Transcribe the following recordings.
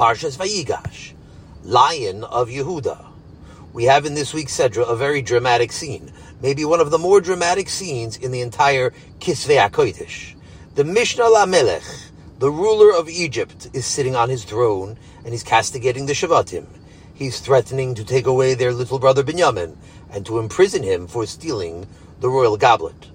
Parshas Vayigash, Lion of Yehuda. We have in this week's Sedra a very dramatic scene, maybe one of the more dramatic scenes in the entire Kisvei HaKodesh. The Mishneh LaMelech, the ruler of Egypt, is sitting on his throne and he's castigating the Shavatim. He's threatening to take away their little brother Binyamin and to imprison him for stealing the royal goblet.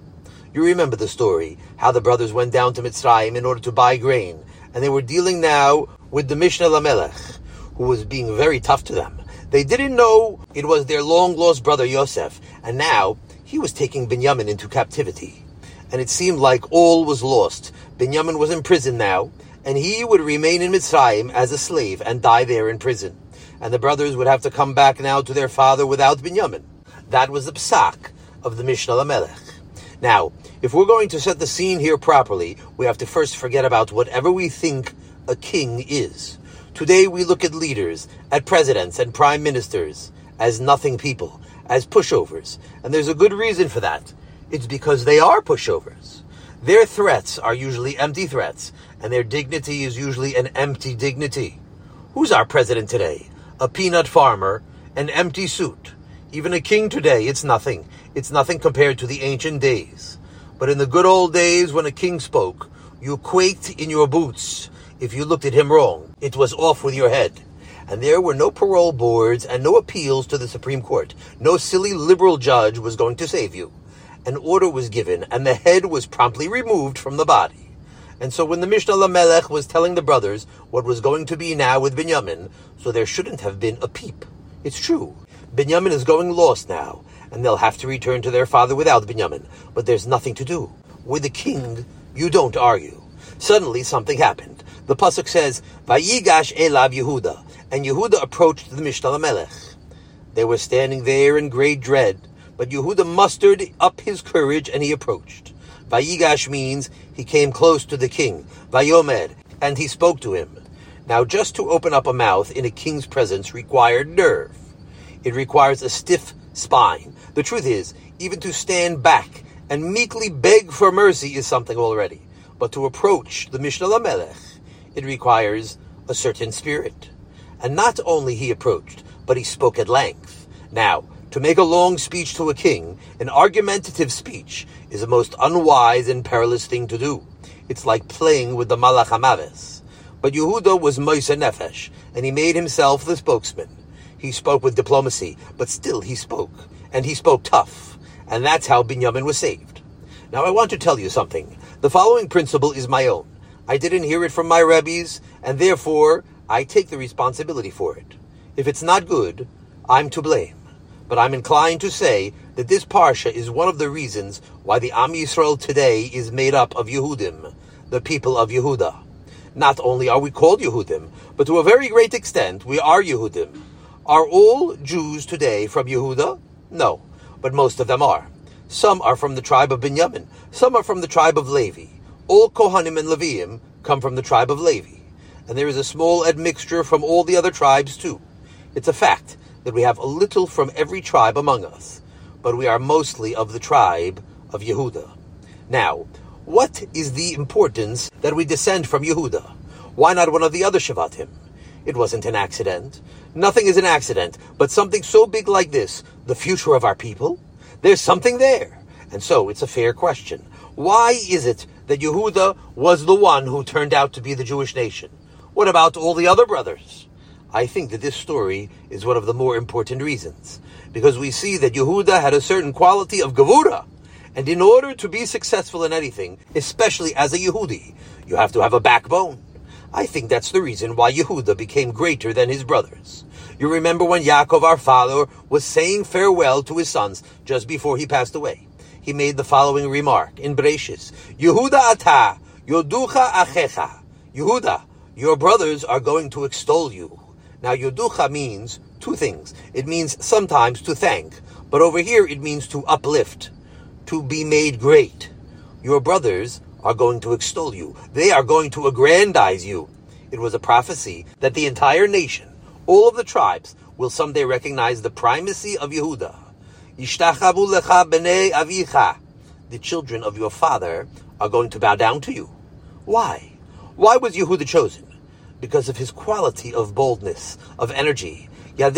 You remember the story, how the brothers went down to Mitzrayim in order to buy grain, and they were dealing now with the Mishneh Lamelech, who was being very tough to them. They didn't know it was their long lost brother Yosef, and now he was taking Binyamin into captivity. And it seemed like all was lost. Binyamin was in prison now, and he would remain in Mitzrayim as a slave and die there in prison. And the brothers would have to come back now to their father without Binyamin. That was the psak of the Mishneh Lamelech. Now, if we're going to set the scene here properly, we have to first forget about whatever we think a king is. Today we look at leaders, at presidents and prime ministers, as nothing people, as pushovers. And there's a good reason for that. It's because they are pushovers. Their threats are usually empty threats, and their dignity is usually an empty dignity. Who's our president today? A peanut farmer, an empty suit. Even a king today, it's nothing. It's nothing compared to the ancient days. But in the good old days when a king spoke, you quaked in your boots if you looked at him wrong. It was off with your head. And there were no parole boards and no appeals to the Supreme Court. No silly liberal judge was going to save you. An order was given, and the head was promptly removed from the body. And so when the Mishneh Lamelech was telling the brothers what was going to be now with Binyamin, so there shouldn't have been a peep. It's true. Binyamin is going lost now, and they'll have to return to their father without Binyamin. But there's nothing to do. With the king, you don't argue. Suddenly, something happened. The pasuk says, "Vayigash elav Yehuda," and Yehuda approached the Melech. They were standing there in great dread, but Yehuda mustered up his courage and he approached. Vayigash means he came close to the king. Vayomer, and he spoke to him. Now, just to open up a mouth in a king's presence required nerve. It requires a stiff spine. The truth is, even to stand back and meekly beg for mercy is something already. But to approach the Mishneh Lamelech, it requires a certain spirit. And not only he approached, but he spoke at length. Now, to make a long speech to a king, an argumentative speech, is a most unwise and perilous thing to do. It's like playing with the Malach HaMaves. But Yehuda was Moise Nefesh, and he made himself the spokesman. He spoke with diplomacy, but still he spoke, and he spoke tough, and that's how Binyamin was saved. Now I want to tell you something. The following principle is my own. I didn't hear it from my rabbis, and therefore I take the responsibility for it. If it's not good, I'm to blame. But I'm inclined to say that this parsha is one of the reasons why the Am Yisrael today is made up of Yehudim, the people of Yehuda. Not only are we called Yehudim, but to a very great extent we are Yehudim. Are all Jews today from Yehuda? No, but most of them are. Some are from the tribe of Binyamin. Some are from the tribe of Levi. All Kohanim and Leviim come from the tribe of Levi. And there is a small admixture from all the other tribes too. It's a fact that we have a little from every tribe among us, but we are mostly of the tribe of Yehuda. Now, what is the importance that we descend from Yehuda? Why not one of the other Shavatim? It wasn't an accident. Nothing is an accident, but something so big like this, the future of our people, there's something there. And so it's a fair question. Why is it that Yehuda was the one who turned out to be the Jewish nation? What about all the other brothers? I think that this story is one of the more important reasons. Because we see that Yehuda had a certain quality of Gavura. And in order to be successful in anything, especially as a Yehudi, you have to have a backbone. I think that's the reason why Yehuda became greater than his brothers. You remember when Yaakov, our father, was saying farewell to his sons just before he passed away. He made the following remark in Bereshis: Yehuda ata, yoducha achecha. Yehuda, your brothers are going to extol you. Now, yoducha means two things. It means sometimes to thank, but over here it means to uplift, to be made great. Your brothers are going to extol you. They are going to aggrandize you. It was a prophecy that the entire nation, all of the tribes, will someday recognize the primacy of Yehuda. B'nei. The children of your father are going to bow down to you. Why? Why was Yehuda chosen? because of his quality of boldness, of energy. Your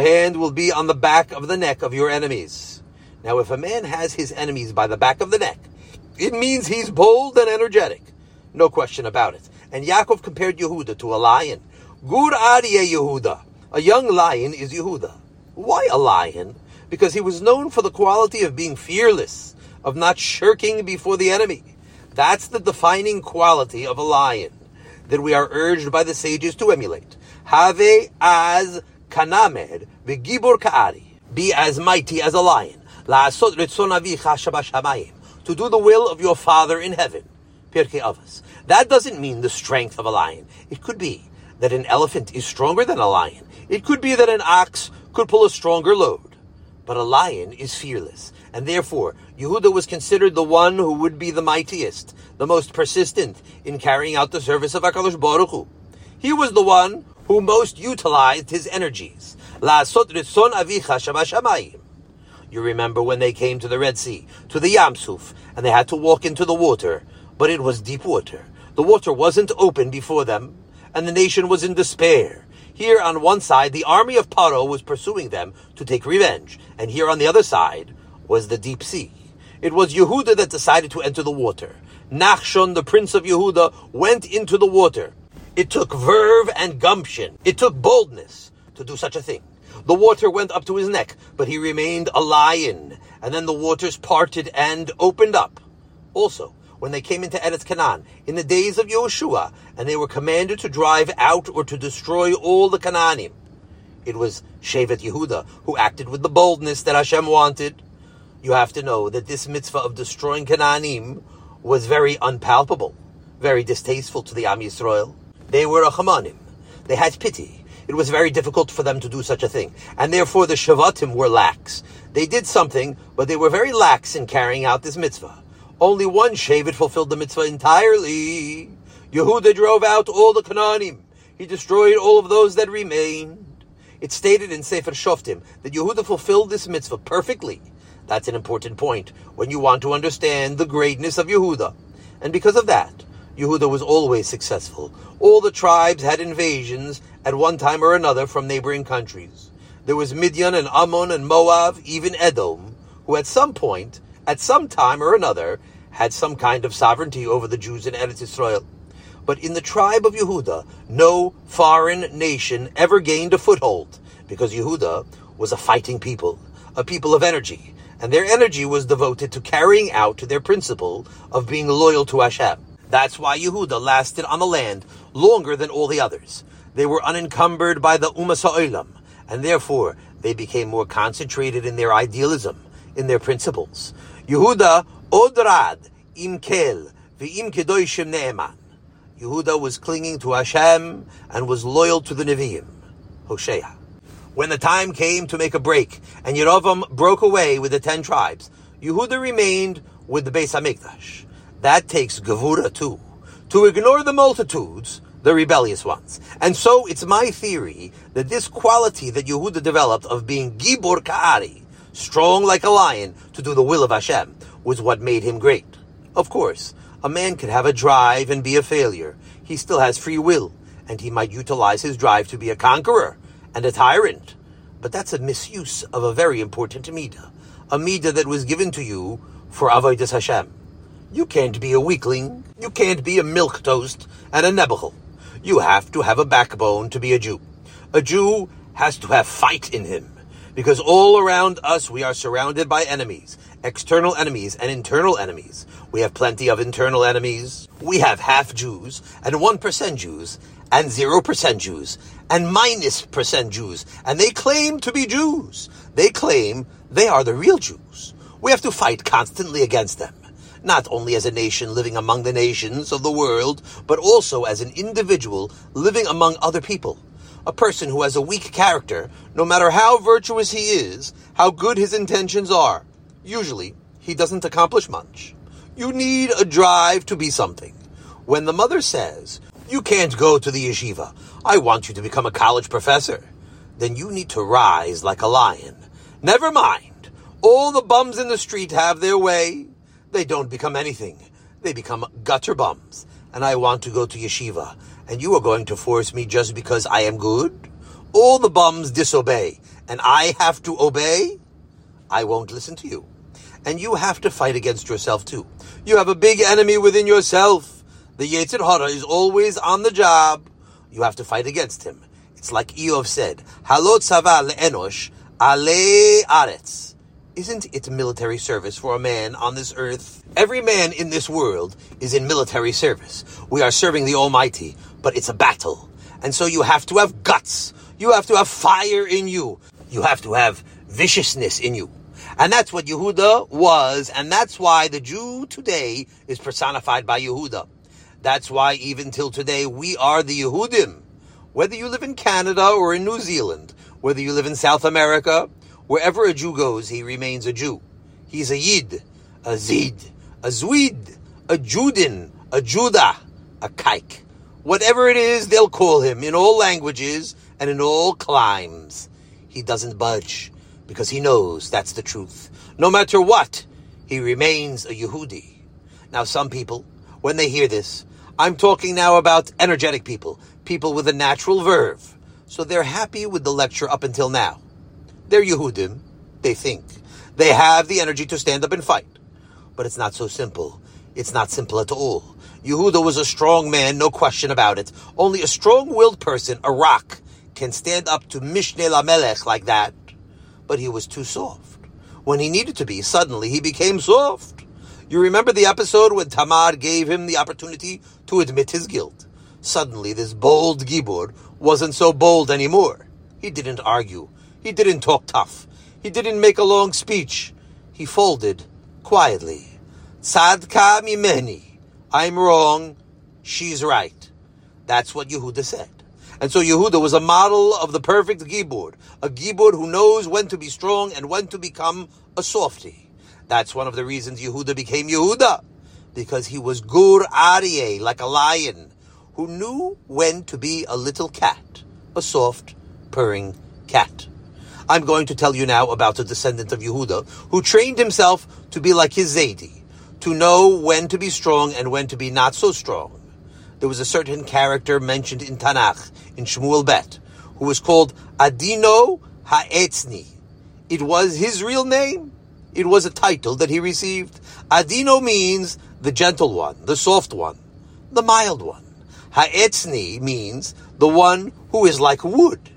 hand will be on the back of the neck of your enemies. Now, if a man has his enemies by the back of the neck, it means he's bold and energetic. No question about it. And Yaakov compared Yehuda to a lion. Gur Yehuda. A young lion is Yehuda. Why a lion? Because he was known for the quality of being fearless, of not shirking before the enemy. That's the defining quality of a lion that we are urged by the sages to emulate. Have as kanamed v'gibor ka'ari. Be as mighty as a lion. La'asot ritzon avicha shabashamayim. To do the will of your Father in heaven. Pirkei Avos. That doesn't mean the strength of a lion. It could be that an elephant is stronger than a lion. It could be that an ox could pull a stronger load. But a lion is fearless. And therefore, Yehuda was considered the one who would be the mightiest, the most persistent in carrying out the service of HaKadosh Baruch. He was the one who most utilized his energies. You remember when they came to the Red Sea, to the Yam Suf, and they had to walk into the water, but it was deep water. The water wasn't open before them, and the nation was in despair. Here on one side, the army of Paro was pursuing them to take revenge, and here on the other side was the deep sea. It was Yehuda that decided to enter the water. Nachshon, the prince of Yehuda, went into the water. It took verve and gumption. It took boldness to do such a thing. The water went up to his neck, but he remained a lion. And then the waters parted and opened up. Also, when they came into Eretz Canaan in the days of Yehoshua, and they were commanded to drive out or to destroy all the Canaanim. It was Shevet Yehuda who acted with the boldness that Hashem wanted. You have to know that this mitzvah of destroying Canaanim was very unpalpable, very distasteful to the Am Yisrael. They were a Hamanim. They had pity. It was very difficult for them to do such a thing. And therefore the Shavatim were lax. They did something, but they were very lax in carrying out this mitzvah. Only one Shevet fulfilled the mitzvah entirely. Yehuda drove out all the Canaanim. He destroyed all of those that remained. It's stated in Sefer Shoftim that Yehuda fulfilled this mitzvah perfectly. That's an important point when you want to understand the greatness of Yehuda. And because of that, Yehuda was always successful. All the tribes had invasions at one time or another from neighboring countries. There was Midian and Ammon and Moab, even Edom, who at some point at some time or another, had some kind of sovereignty over the Jews in Eretz Israel. But in the tribe of Yehuda, no foreign nation ever gained a foothold, because Yehuda was a fighting people, a people of energy, and their energy was devoted to carrying out their principle of being loyal to Hashem. That's why Yehuda lasted on the land longer than all the others. They were unencumbered by the Umas Ha'olam, and therefore they became more concentrated in their idealism, in their principles. Yehuda odrad im kel ne'eman. Yehuda was clinging to Hashem and was loyal to the Nevi'im. Hosea. When the time came to make a break, and Yerovam broke away with the ten tribes, Yehuda remained with the Beis Hamikdash. That takes Gevura too. To ignore the multitudes, the rebellious ones. And so it's my theory that this quality that Yehuda developed of being Gibor Ka'ari, strong like a lion, to do the will of Hashem, was what made him great. Of course, a man could have a drive and be a failure. He still has free will, and he might utilize his drive to be a conqueror and a tyrant. But that's a misuse of a very important midah, a midah that was given to you for avodas Hashem. You can't be a weakling. You can't be a milk toast and a nebuchal. You have to have a backbone to be a Jew. A Jew has to have fight in him. Because all around us we are surrounded by enemies, external enemies and internal enemies. We have plenty of internal enemies. We have half Jews and 1% Jews and 0% Jews and minus percent Jews. And they claim to be Jews. They claim they are the real Jews. We have to fight constantly against them. Not only as a nation living among the nations of the world, but also as an individual living among other people a person who has a weak character, no matter how virtuous he is, how good his intentions are, usually he doesn't accomplish much. You need a drive to be something. When the mother says, you can't go to the yeshiva, I want you to become a college professor, then you need to rise like a lion. Never mind. All the bums in the street have their way. They don't become anything. They become gutter bums. and I want to go to yeshiva, and you are going to force me just because I am good? All the bums disobey, and I have to obey? I won't listen to you. And you have to fight against yourself too. You have a big enemy within yourself. The Yetzer Hara is always on the job. You have to fight against him. It's like Iyov said, Halot Sava le'enosh ale aretz. Isn't it military service for a man on this earth? Every man in this world is in military service. We are serving the Almighty, but it's a battle. And so you have to have guts. You have to have fire in you. You have to have viciousness in you. And that's what Yehuda was, and that's why the Jew today is personified by Yehuda. That's why even till today we are the Yehudim. Whether you live in Canada or in New Zealand, whether you live in South America, wherever a Jew goes, he remains a Jew. He's a Yid, a Zid, a Zwid, a Judin, a Judah, a Kike. Whatever it is, they'll call him in all languages and in all climes. He doesn't budge because he knows that's the truth. No matter what, he remains a Yehudi. Now, some people, when they hear this, I'm talking now about energetic people, people with a natural verve. So they're happy with the lecture up until now. They're Yehudim, they think. They have the energy to stand up and fight. But it's not so simple. It's not simple at all. Yehuda was a strong man, no question about it. Only a strong-willed person, a rock, can stand up to Mishneh Lamelech like that. But he was too soft. When he needed to be, suddenly he became soft. You remember the episode when Tamar gave him the opportunity to admit his guilt. Suddenly, this bold Gibor wasn't so bold anymore. He didn't argue. He didn't talk tough. He didn't make a long speech. He folded quietly. Tzadka mimeni. I'm wrong. She's right. That's what Yehuda said. And so Yehuda was a model of the perfect Gibor, a Gibor who knows when to be strong and when to become a softy. That's one of the reasons Yehuda became Yehuda, because he was Gur Aryeh, like a lion, who knew when to be a little cat, a soft, purring cat. I'm going to tell you now about a descendant of Yehuda who trained himself to be like his Zaidi, to know when to be strong and when to be not so strong. There was a certain character mentioned in Tanakh, in Shmuel Bet, who was called Adino Ha'etzni. It was his real name, it was a title that he received. Adino means the gentle one, the soft one, the mild one. Ha'etzni means the one who is like wood.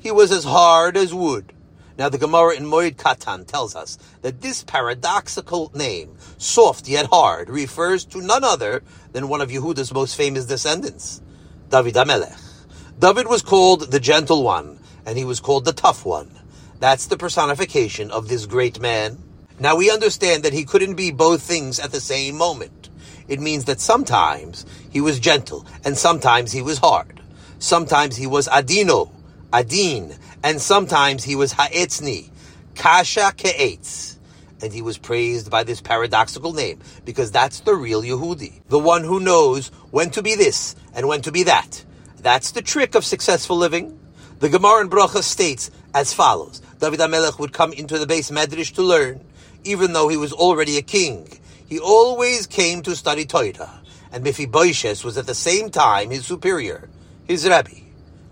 He was as hard as wood. Now the Gemara in Moed Katan tells us that this paradoxical name, soft yet hard, refers to none other than one of Yehuda's most famous descendants, David Amelech. David was called the gentle one, and he was called the tough one. That's the personification of this great man. Now we understand that he couldn't be both things at the same moment. It means that sometimes he was gentle and sometimes he was hard. Sometimes he was adino, adin, and sometimes he was ha'etzni, kasha ke'etz. And he was praised by this paradoxical name because that's the real Yehudi, the one who knows when to be this and when to be that. That's the trick of successful living. The Gemara in Bracha states as follows: David Amelech would come into the beis medrash to learn even though he was already a king. He always came to study Torah, and Mephibosheth was at the same time his superior, his Rebbe.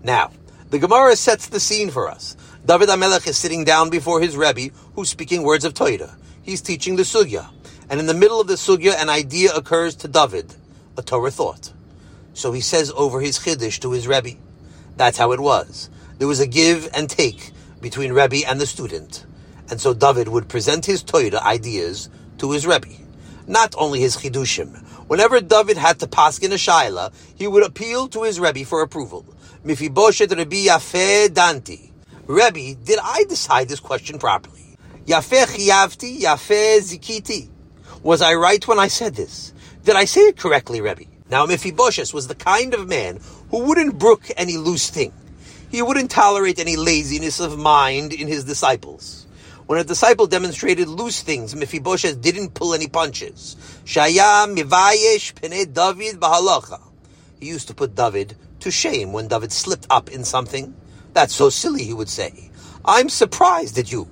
Now, the Gemara sets the scene for us. David Amelech is sitting down before his Rebbe, who's speaking words of Torah. He's teaching the Sugya, and in the middle of the Sugya, an idea occurs to David, a Torah thought. So he says over his Chiddush to his Rebbe. That's how it was. There was a give and take between Rebbe and the student. And so David would present his Torah ideas to his Rebbe. Not only his Chidushim. Whenever David had to pass in a Shaila, he would appeal to his Rebbe for approval. Mifiboshet Rebbe Yafeh Danti. Rebbe, did I decide this question properly? Yafeh Chiyavti, Yafeh Zikiti. Was I right when I said this? Did I say it correctly, Rebbe? Now, Mephibosheth was the kind of man who wouldn't brook any loose thing. He wouldn't tolerate any laziness of mind in his disciples. When a disciple demonstrated loose things, Mephibosheth didn't pull any punches. Shaya mivayesh pene David bahalacha. He used to put David to shame when David slipped up in something. That's so silly, he would say. I'm surprised at you.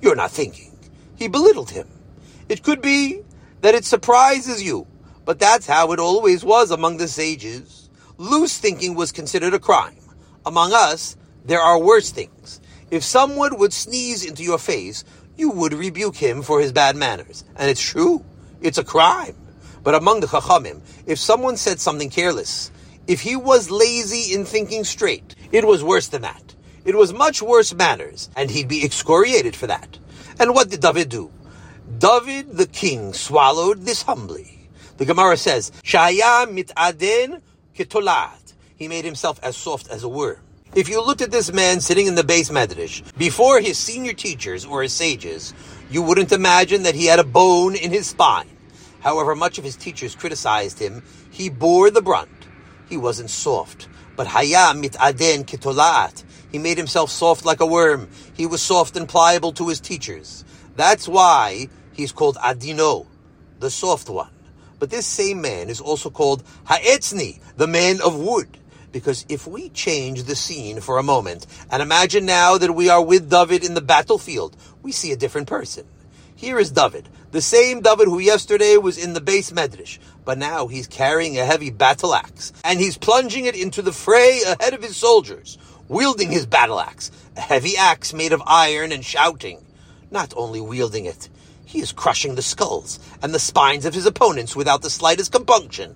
You're not thinking. He belittled him. It could be that it surprises you, But that's how it always was among the sages. Loose thinking was considered a crime. Among us, there are worse things. If someone would sneeze into your face, you would rebuke him for his bad manners. And it's true. It's a crime. But among the Chachamim, if someone said something careless, if he was lazy in thinking straight, it was worse than that. It was much worse manners, and he'd be excoriated for that. And what did David do? David the king swallowed this humbly. The Gemara says, Shaya mit'aden ketolat. He made himself as soft as a worm. If you looked at this man sitting in the beis medrash before his senior teachers or his sages, you wouldn't imagine that he had a bone in his spine. However much of his teachers criticized him, he bore the brunt. He wasn't soft, but haya mit'aden ketolat. He made himself soft like a worm. He was soft and pliable to his teachers. That's why he's called Adino, the soft one. But this same man is also called Ha'etzni, the man of wood. Because if we change the scene for a moment and imagine now that we are with David in the battlefield, we see a different person. Here is David, the same David who yesterday was in the beis medrash, but now he's carrying a heavy battle axe and he's plunging it into the fray ahead of his soldiers, wielding his battle axe, a heavy axe made of iron and shouting. Not only wielding it, he is crushing the skulls and the spines of his opponents without the slightest compunction.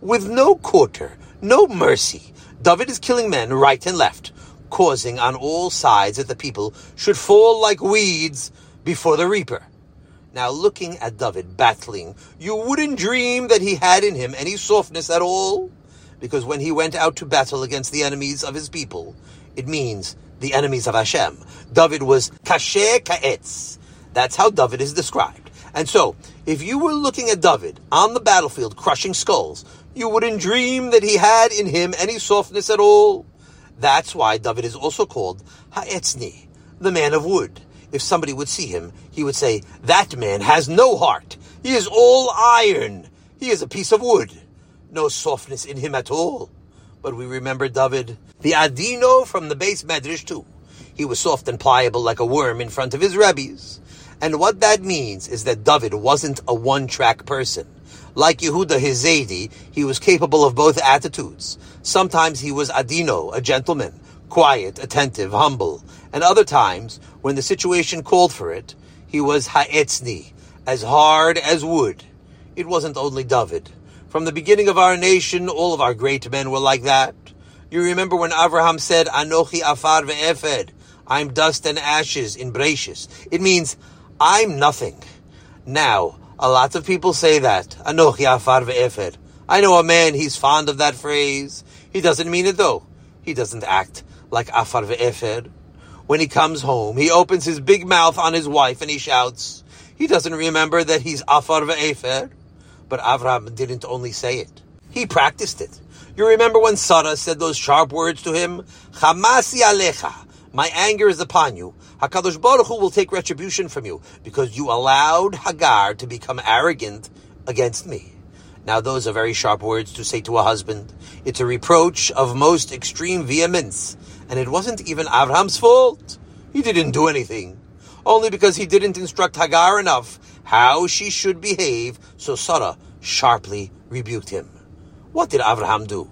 With no quarter, no mercy, David is killing men right and left, causing on all sides that the people should fall like weeds before the reaper. Now, looking at David battling, you wouldn't dream that he had in him any softness at all, because when he went out to battle against the enemies of his people, it means the enemies of Hashem. David was kasher ka'etz. That's how David is described. And so, if you were looking at David on the battlefield crushing skulls, you wouldn't dream that he had in him any softness at all. That's why David is also called Ha'etzni, the man of wood. If somebody would see him, he would say, that man has no heart. He is all iron. He is a piece of wood. No softness in him at all. But we remember David, the Adino from the beis medrash too. He was soft and pliable like a worm in front of his rabbis. And what that means is that David wasn't a one-track person. Like Yehuda Hizedi, he was capable of both attitudes. Sometimes he was adino, a gentleman, quiet, attentive, humble. And other times, when the situation called for it, he was ha'etzni, as hard as wood. It wasn't only David. From the beginning of our nation, all of our great men were like that. You remember when Abraham said, Anochi afar ve'efed, I'm dust and ashes in Brachus. It means, I'm nothing. Now, a lot of people say that. Anochi afar ve'efed. I know a man, he's fond of that phrase. He doesn't mean it though. He doesn't act like afar ve'efed. When he comes home, he opens his big mouth on his wife and he shouts. He doesn't remember that he's afar ve'efed. But Avram didn't only say it. He practiced it. You remember when Sarah said those sharp words to him? Chamasi alecha. My anger is upon you. HaKadosh Baruch Hu will take retribution from you because you allowed Hagar to become arrogant against me. Now those are very sharp words to say to a husband. It's a reproach of most extreme vehemence. And it wasn't even Avram's fault. He didn't do anything. Only because he didn't instruct Hagar enough how she should behave, so Sarah sharply rebuked him. What did Avraham do?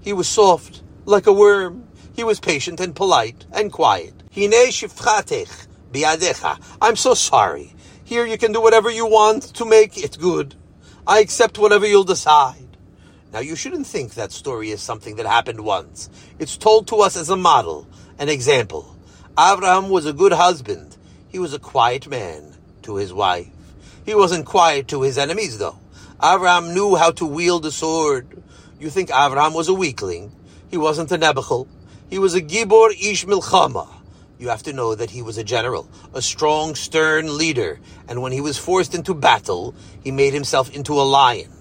He was soft, like a worm. He was patient and polite and quiet. Hine shifchatech biadecha. I'm so sorry. Here you can do whatever you want to make it good. I accept whatever you'll decide. Now you shouldn't think that story is something that happened once. It's told to us as a model, an example. Abraham was a good husband. He was a quiet man to his wife. He wasn't quiet to his enemies though. Abraham knew how to wield a sword. You think Abraham was a weakling. He wasn't a Nebuchadnezzar. He was a Gibor Ish Milchama. You have to know that he was a general, a strong, stern leader, and when he was forced into battle, he made himself into a lion.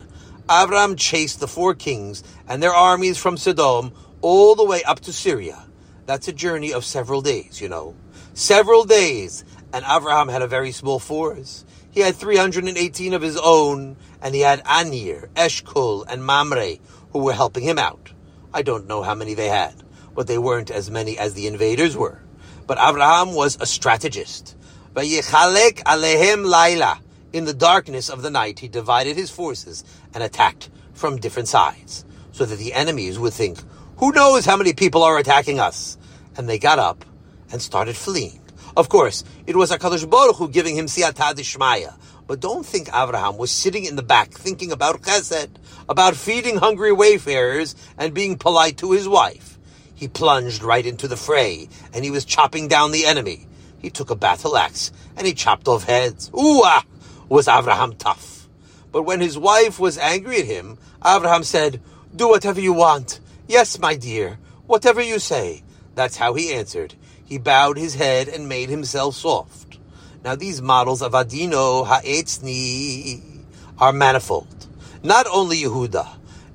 Abraham chased the four kings and their armies from Sodom all the way up to Syria. That's a journey of several days, you know. Several days. And Abraham had a very small force. He had 318 of his own, and he had Aner, Eshkol, and Mamre, who were helping him out. I don't know how many they had, but they weren't as many as the invaders were. But Abraham was a strategist. Vayichalek alehem laila. In the darkness of the night, he divided his forces and attacked from different sides, so that the enemies would think, who knows how many people are attacking us? And they got up and started fleeing. Of course, it was HaKadosh Baruch Hu giving him siyata dishmaya. But don't think Avraham was sitting in the back thinking about chesed, about feeding hungry wayfarers and being polite to his wife. He plunged right into the fray, and he was chopping down the enemy. He took a battle axe, and he chopped off heads. Ooh, ah, was Avraham tough. But when his wife was angry at him, Avraham said, Do whatever you want. Yes, my dear, whatever you say. That's how he answered. He bowed his head and made himself soft. Now these models of Adino Ha'etzni are manifold. Not only Yehuda,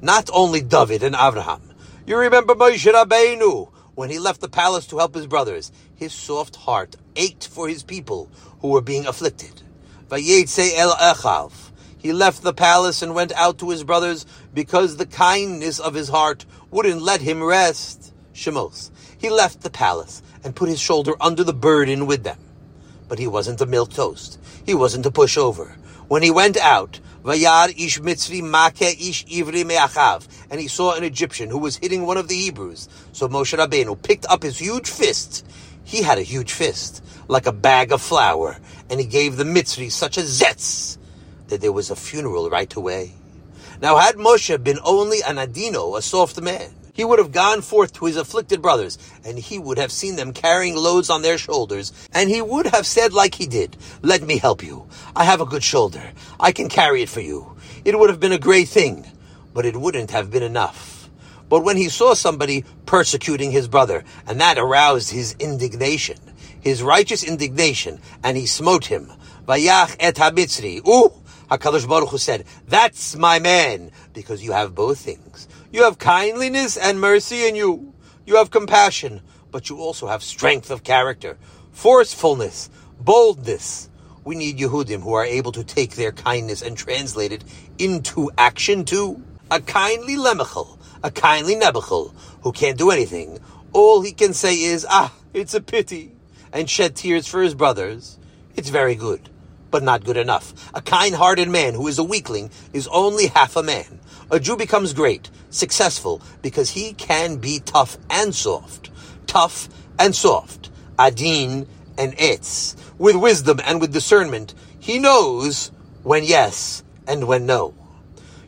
not only David and Avraham. You remember Moshe Rabbeinu when he left the palace to help his brothers. His soft heart ached for his people who were being afflicted. El Echav. He left the palace and went out to his brothers because the kindness of his heart wouldn't let him rest. Shemos. He left the palace and put his shoulder under the burden with them. But he wasn't a milk toast. He wasn't a pushover. When he went out, Vayar ish mitzvi make ish ivri me'achav, and he saw an Egyptian who was hitting one of the Hebrews. So Moshe Rabbeinu picked up his huge fist. He had a huge fist, like a bag of flour, and he gave the mitzvi such a zetz that there was a funeral right away. Now, had Moshe been only an adino, a soft man, he would have gone forth to his afflicted brothers, and he would have seen them carrying loads on their shoulders, and he would have said like he did, Let me help you. I have a good shoulder. I can carry it for you. It would have been a great thing, but it wouldn't have been enough. But when he saw somebody persecuting his brother, and that aroused his indignation, his righteous indignation, and he smote him, Vayach et habitzri, ooh, HaKadosh Baruch Hu said, that's my man, because you have both things. You have kindliness and mercy in you. You have compassion, but you also have strength of character, forcefulness, boldness. We need Yehudim who are able to take their kindness and translate it into action too. A kindly Lemechel, a kindly Nebuchal, who can't do anything. All he can say is, ah, it's a pity, and shed tears for his brothers. It's very good but not good enough. A kind-hearted man who is a weakling is only half a man. A Jew becomes great, successful, because he can be tough and soft. Tough and soft. Adin and etz. With wisdom and with discernment, he knows when yes and when no.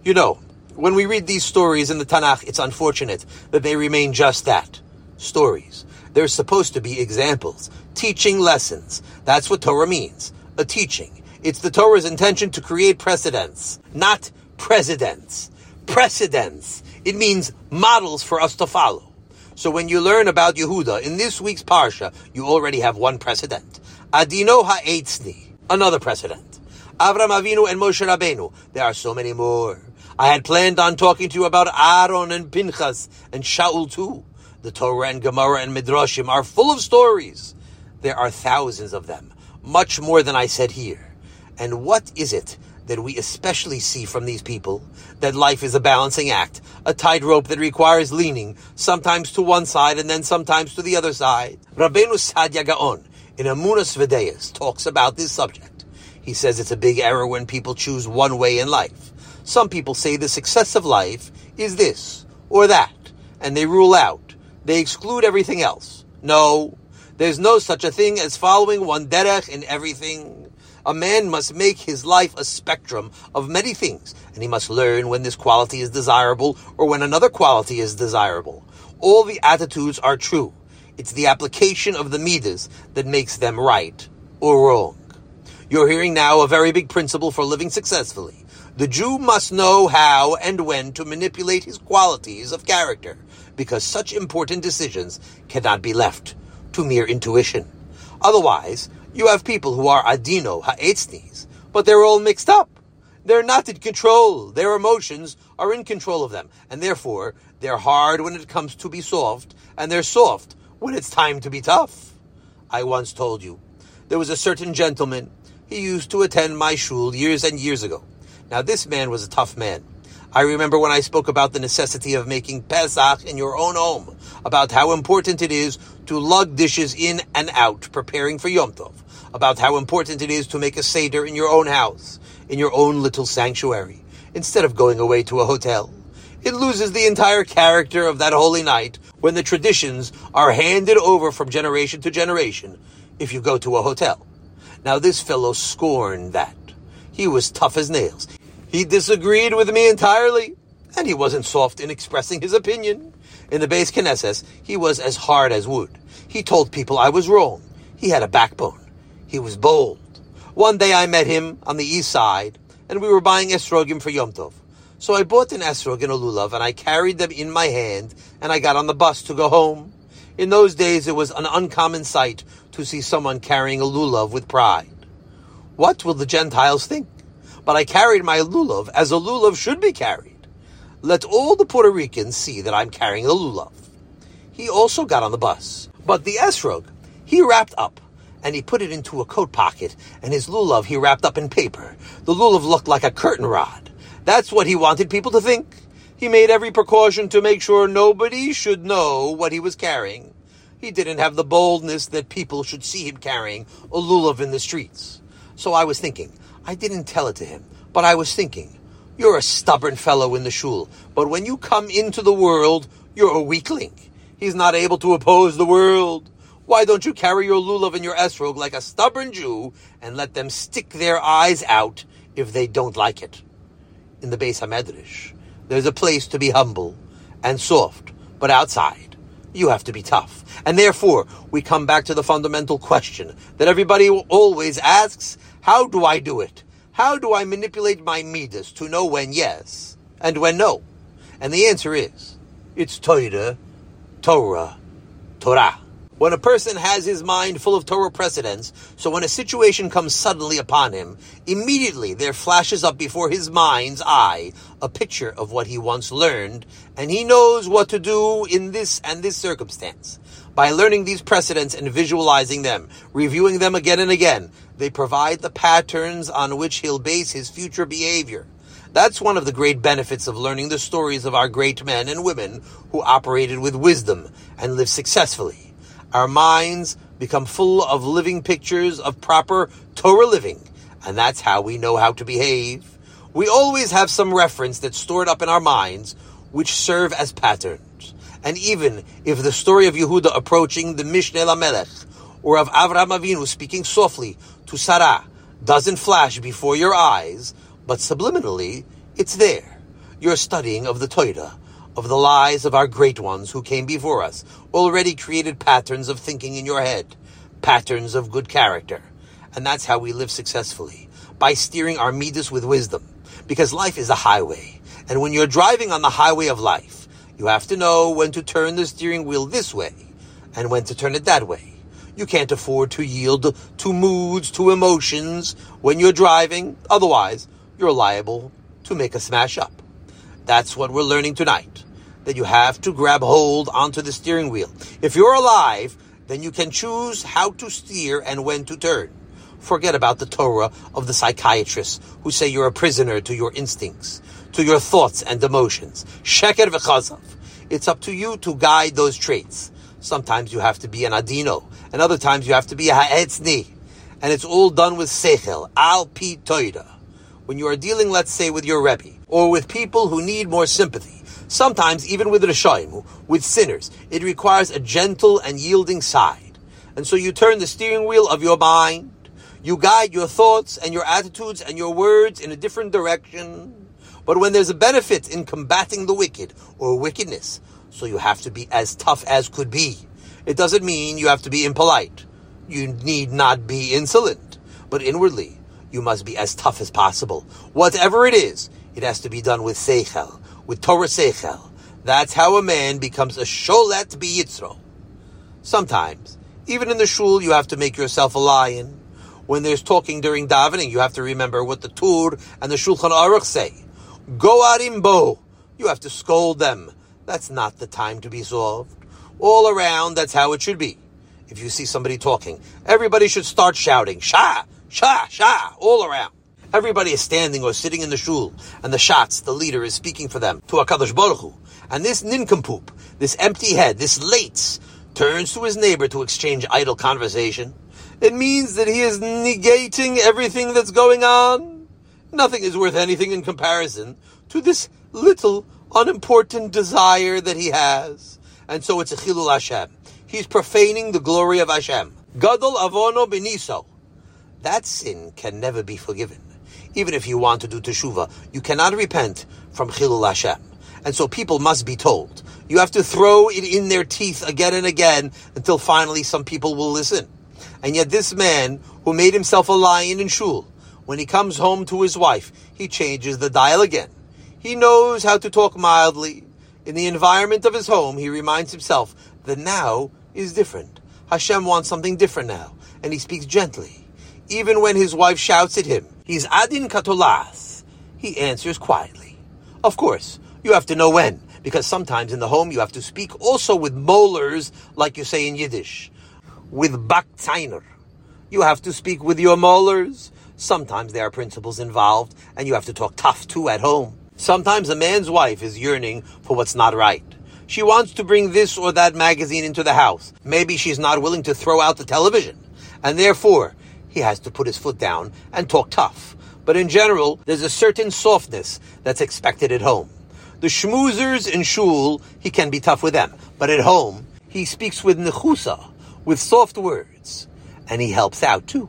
You know, when we read these stories in the Tanakh, it's unfortunate that they remain just that. Stories. They're supposed to be examples, teaching lessons. That's what Torah means a teaching. It's the Torah's intention to create precedents, not presidents. Precedents. It means models for us to follow. So when you learn about Yehuda in this week's Parsha, you already have one precedent. Adino ha'etzni, another precedent. Avram Avinu and Moshe Rabbeinu. There are so many more. I had planned on talking to you about Aaron and Pinchas and Shaul too. The Torah and Gemara and Midrashim are full of stories. There are thousands of them much more than I said here. And what is it that we especially see from these people? That life is a balancing act, a tightrope that requires leaning, sometimes to one side and then sometimes to the other side. Rabbeinu Saadia Gaon, in Emunos Vedeas, talks about this subject. He says it's a big error when people choose one way in life. Some people say the success of life is this or that, and they rule out. They exclude everything else. No, there's no such a thing as following one derech in everything. A man must make his life a spectrum of many things, and he must learn when this quality is desirable or when another quality is desirable. All the attitudes are true. It's the application of the midas that makes them right or wrong. You're hearing now a very big principle for living successfully. The Jew must know how and when to manipulate his qualities of character, because such important decisions cannot be left to mere intuition. Otherwise, you have people who are adino, ha'etznis, but they're all mixed up. They're not in control. Their emotions are in control of them, and therefore they're hard when it comes to be soft, and they're soft when it's time to be tough. I once told you there was a certain gentleman. He used to attend my shul years and years ago. Now this man was a tough man. I remember when I spoke about the necessity of making Pesach in your own home, about how important it is to lug dishes in and out, preparing for Yom Tov, about how important it is to make a Seder in your own house, in your own little sanctuary, instead of going away to a hotel. It loses the entire character of that holy night when the traditions are handed over from generation to generation if you go to a hotel. Now this fellow scorned that. He was tough as nails. He disagreed with me entirely, and he wasn't soft in expressing his opinion. In the Beis Knesset, he was as hard as wood. He told people I was wrong. He had a backbone. He was bold. One day I met him on the east side, and we were buying esrogim for Yom Tov. So I bought an esrog and a lulav, and I carried them in my hand, and I got on the bus to go home. In those days, it was an uncommon sight to see someone carrying a lulav with pride. What will the Gentiles think? But I carried my lulav as a lulav should be carried. Let all the Puerto Ricans see that I'm carrying a lulav. He also got on the bus, but the esrog he wrapped up and he put it into a coat pocket, and his lulav he wrapped up in paper. The lulav looked like a curtain rod. That's what he wanted people to think. He made every precaution to make sure nobody should know what he was carrying. He didn't have the boldness that people should see him carrying a lulav in the streets. So I was thinking, I didn't tell it to him, but I was thinking, you're a stubborn fellow in the shul, but when you come into the world, you're a weakling. He's not able to oppose the world. Why don't you carry your lulav and your esrog like a stubborn Jew and let them stick their eyes out if they don't like it? In the Beis Hamedrash, there's a place to be humble and soft, but outside, you have to be tough. And therefore, we come back to the fundamental question that everybody always asks, how do I do it? How do I manipulate my midas to know when yes and when no? And the answer is, it's Torah, Torah, Torah. When a person has his mind full of Torah precedents, so when a situation comes suddenly upon him, immediately there flashes up before his mind's eye a picture of what he once learned, and he knows what to do in this and this circumstance. By learning these precedents and visualizing them, reviewing them again and again, they provide the patterns on which he'll base his future behavior. That's one of the great benefits of learning the stories of our great men and women who operated with wisdom and lived successfully our minds become full of living pictures of proper Torah living, and that's how we know how to behave. We always have some reference that's stored up in our minds which serve as patterns. And even if the story of Yehuda approaching the Mishneh Lamelech or of Avraham Avinu speaking softly to Sarah doesn't flash before your eyes, but subliminally, it's there. You're studying of the Torah of the lies of our great ones who came before us already created patterns of thinking in your head, patterns of good character. And that's how we live successfully, by steering our midas with wisdom. Because life is a highway. And when you're driving on the highway of life, you have to know when to turn the steering wheel this way and when to turn it that way. You can't afford to yield to moods, to emotions when you're driving. Otherwise, you're liable to make a smash up. That's what we're learning tonight that you have to grab hold onto the steering wheel. If you're alive, then you can choose how to steer and when to turn. Forget about the Torah of the psychiatrists who say you're a prisoner to your instincts, to your thoughts and emotions. Sheker v'chazav. It's up to you to guide those traits. Sometimes you have to be an adino, and other times you have to be a ha'etzni. And it's all done with sechel, al pi toida. When you are dealing, let's say, with your rebbe, or with people who need more sympathy, Sometimes, even with Rishayim, with sinners, it requires a gentle and yielding side. And so you turn the steering wheel of your mind, you guide your thoughts and your attitudes and your words in a different direction. But when there's a benefit in combating the wicked or wickedness, so you have to be as tough as could be. It doesn't mean you have to be impolite. You need not be insolent. But inwardly, you must be as tough as possible. Whatever it is, it has to be done with seichel, with Torah Seichel. That's how a man becomes a Sholet Biyitzro. Sometimes, even in the shul, you have to make yourself a lion. When there's talking during davening, you have to remember what the Tur and the Shulchan Aruch say. Go arim bo. You have to scold them. That's not the time to be soft. All around, that's how it should be. If you see somebody talking, everybody should start shouting, Sha! Sha! Shah, all around. Everybody is standing or sitting in the shul, and the shatz, the leader is speaking for them to Hakadosh Baruch Hu. And this nincompoop, this empty head, this lates, turns to his neighbor to exchange idle conversation. It means that he is negating everything that's going on. Nothing is worth anything in comparison to this little unimportant desire that he has. And so it's a chilul Hashem. He's profaning the glory of Hashem. Gadol avono beniso. That sin can never be forgiven. Even if you want to do teshuva, you cannot repent from chilul Hashem. And so people must be told. You have to throw it in their teeth again and again until finally some people will listen. And yet this man who made himself a lion in shul, when he comes home to his wife, he changes the dial again. He knows how to talk mildly. In the environment of his home, he reminds himself that now is different. Hashem wants something different now, and he speaks gently. Even when his wife shouts at him, he's adin katolas. He answers quietly. Of course, you have to know when, because sometimes in the home you have to speak also with molars, like you say in Yiddish, with bakzainer. You have to speak with your molars. Sometimes there are principles involved, and you have to talk tough too at home. Sometimes a man's wife is yearning for what's not right. She wants to bring this or that magazine into the house. Maybe she's not willing to throw out the television. And therefore, he has to put his foot down and talk tough. But in general, there's a certain softness that's expected at home. The schmoozers in shul, he can be tough with them. But at home, he speaks with nechusa, with soft words. And he helps out too.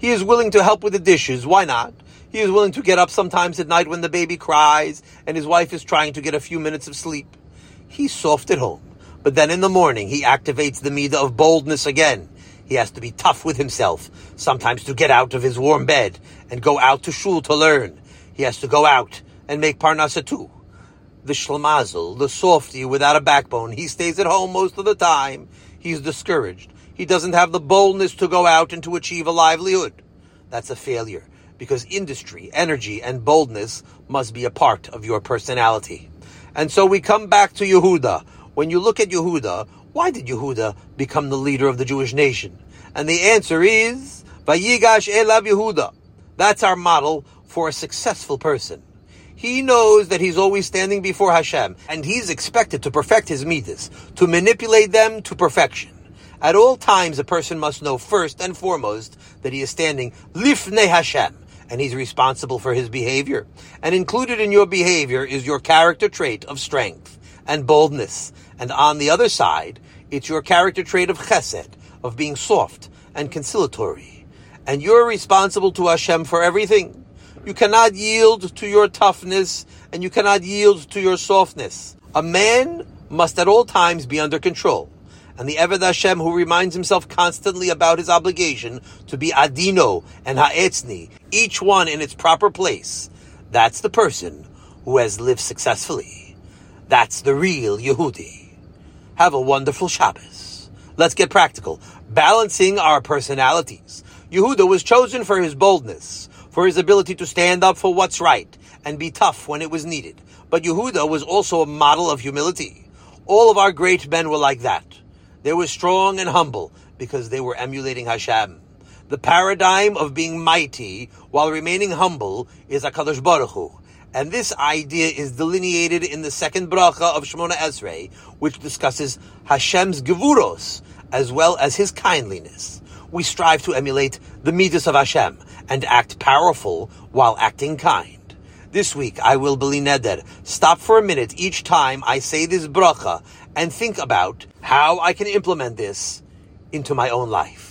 He is willing to help with the dishes. Why not? He is willing to get up sometimes at night when the baby cries and his wife is trying to get a few minutes of sleep. He's soft at home. But then in the morning, he activates the midah of boldness again. He has to be tough with himself, sometimes to get out of his warm bed and go out to shul to learn. He has to go out and make parnasa too. The shlemazel, the softy without a backbone, he stays at home most of the time. He's discouraged. He doesn't have the boldness to go out and to achieve a livelihood. That's a failure because industry, energy, and boldness must be a part of your personality. And so we come back to Yehuda. When you look at Yehuda, why did Yehuda become the leader of the Jewish nation? And the answer is Vayigash Elav Yehuda. That's our model for a successful person. He knows that he's always standing before Hashem, and he's expected to perfect his midas, to manipulate them to perfection. At all times, a person must know first and foremost that he is standing lifnei Hashem, and he's responsible for his behavior. And included in your behavior is your character trait of strength and boldness. And on the other side, it's your character trait of chesed, of being soft and conciliatory. And you're responsible to Hashem for everything. You cannot yield to your toughness and you cannot yield to your softness. A man must at all times be under control and the Eved Hashem who reminds himself constantly about his obligation to be Adino and Ha'etzni, each one in its proper place, that's the person who has lived successfully. That's the real Yehudi. Have a wonderful Shabbos. Let's get practical. Balancing our personalities. Yehuda was chosen for his boldness, for his ability to stand up for what's right and be tough when it was needed. But Yehuda was also a model of humility. All of our great men were like that. They were strong and humble because they were emulating Hashem. The paradigm of being mighty while remaining humble is HaKadosh Baruch Hu. And this idea is delineated in the second bracha of Shemona Esrei, which discusses Hashem's gevuros, as well as his kindliness. We strive to emulate the midas of Hashem and act powerful while acting kind. This week, I will beli neder. Stop for a minute each time I say this bracha and think about how I can implement this into my own life.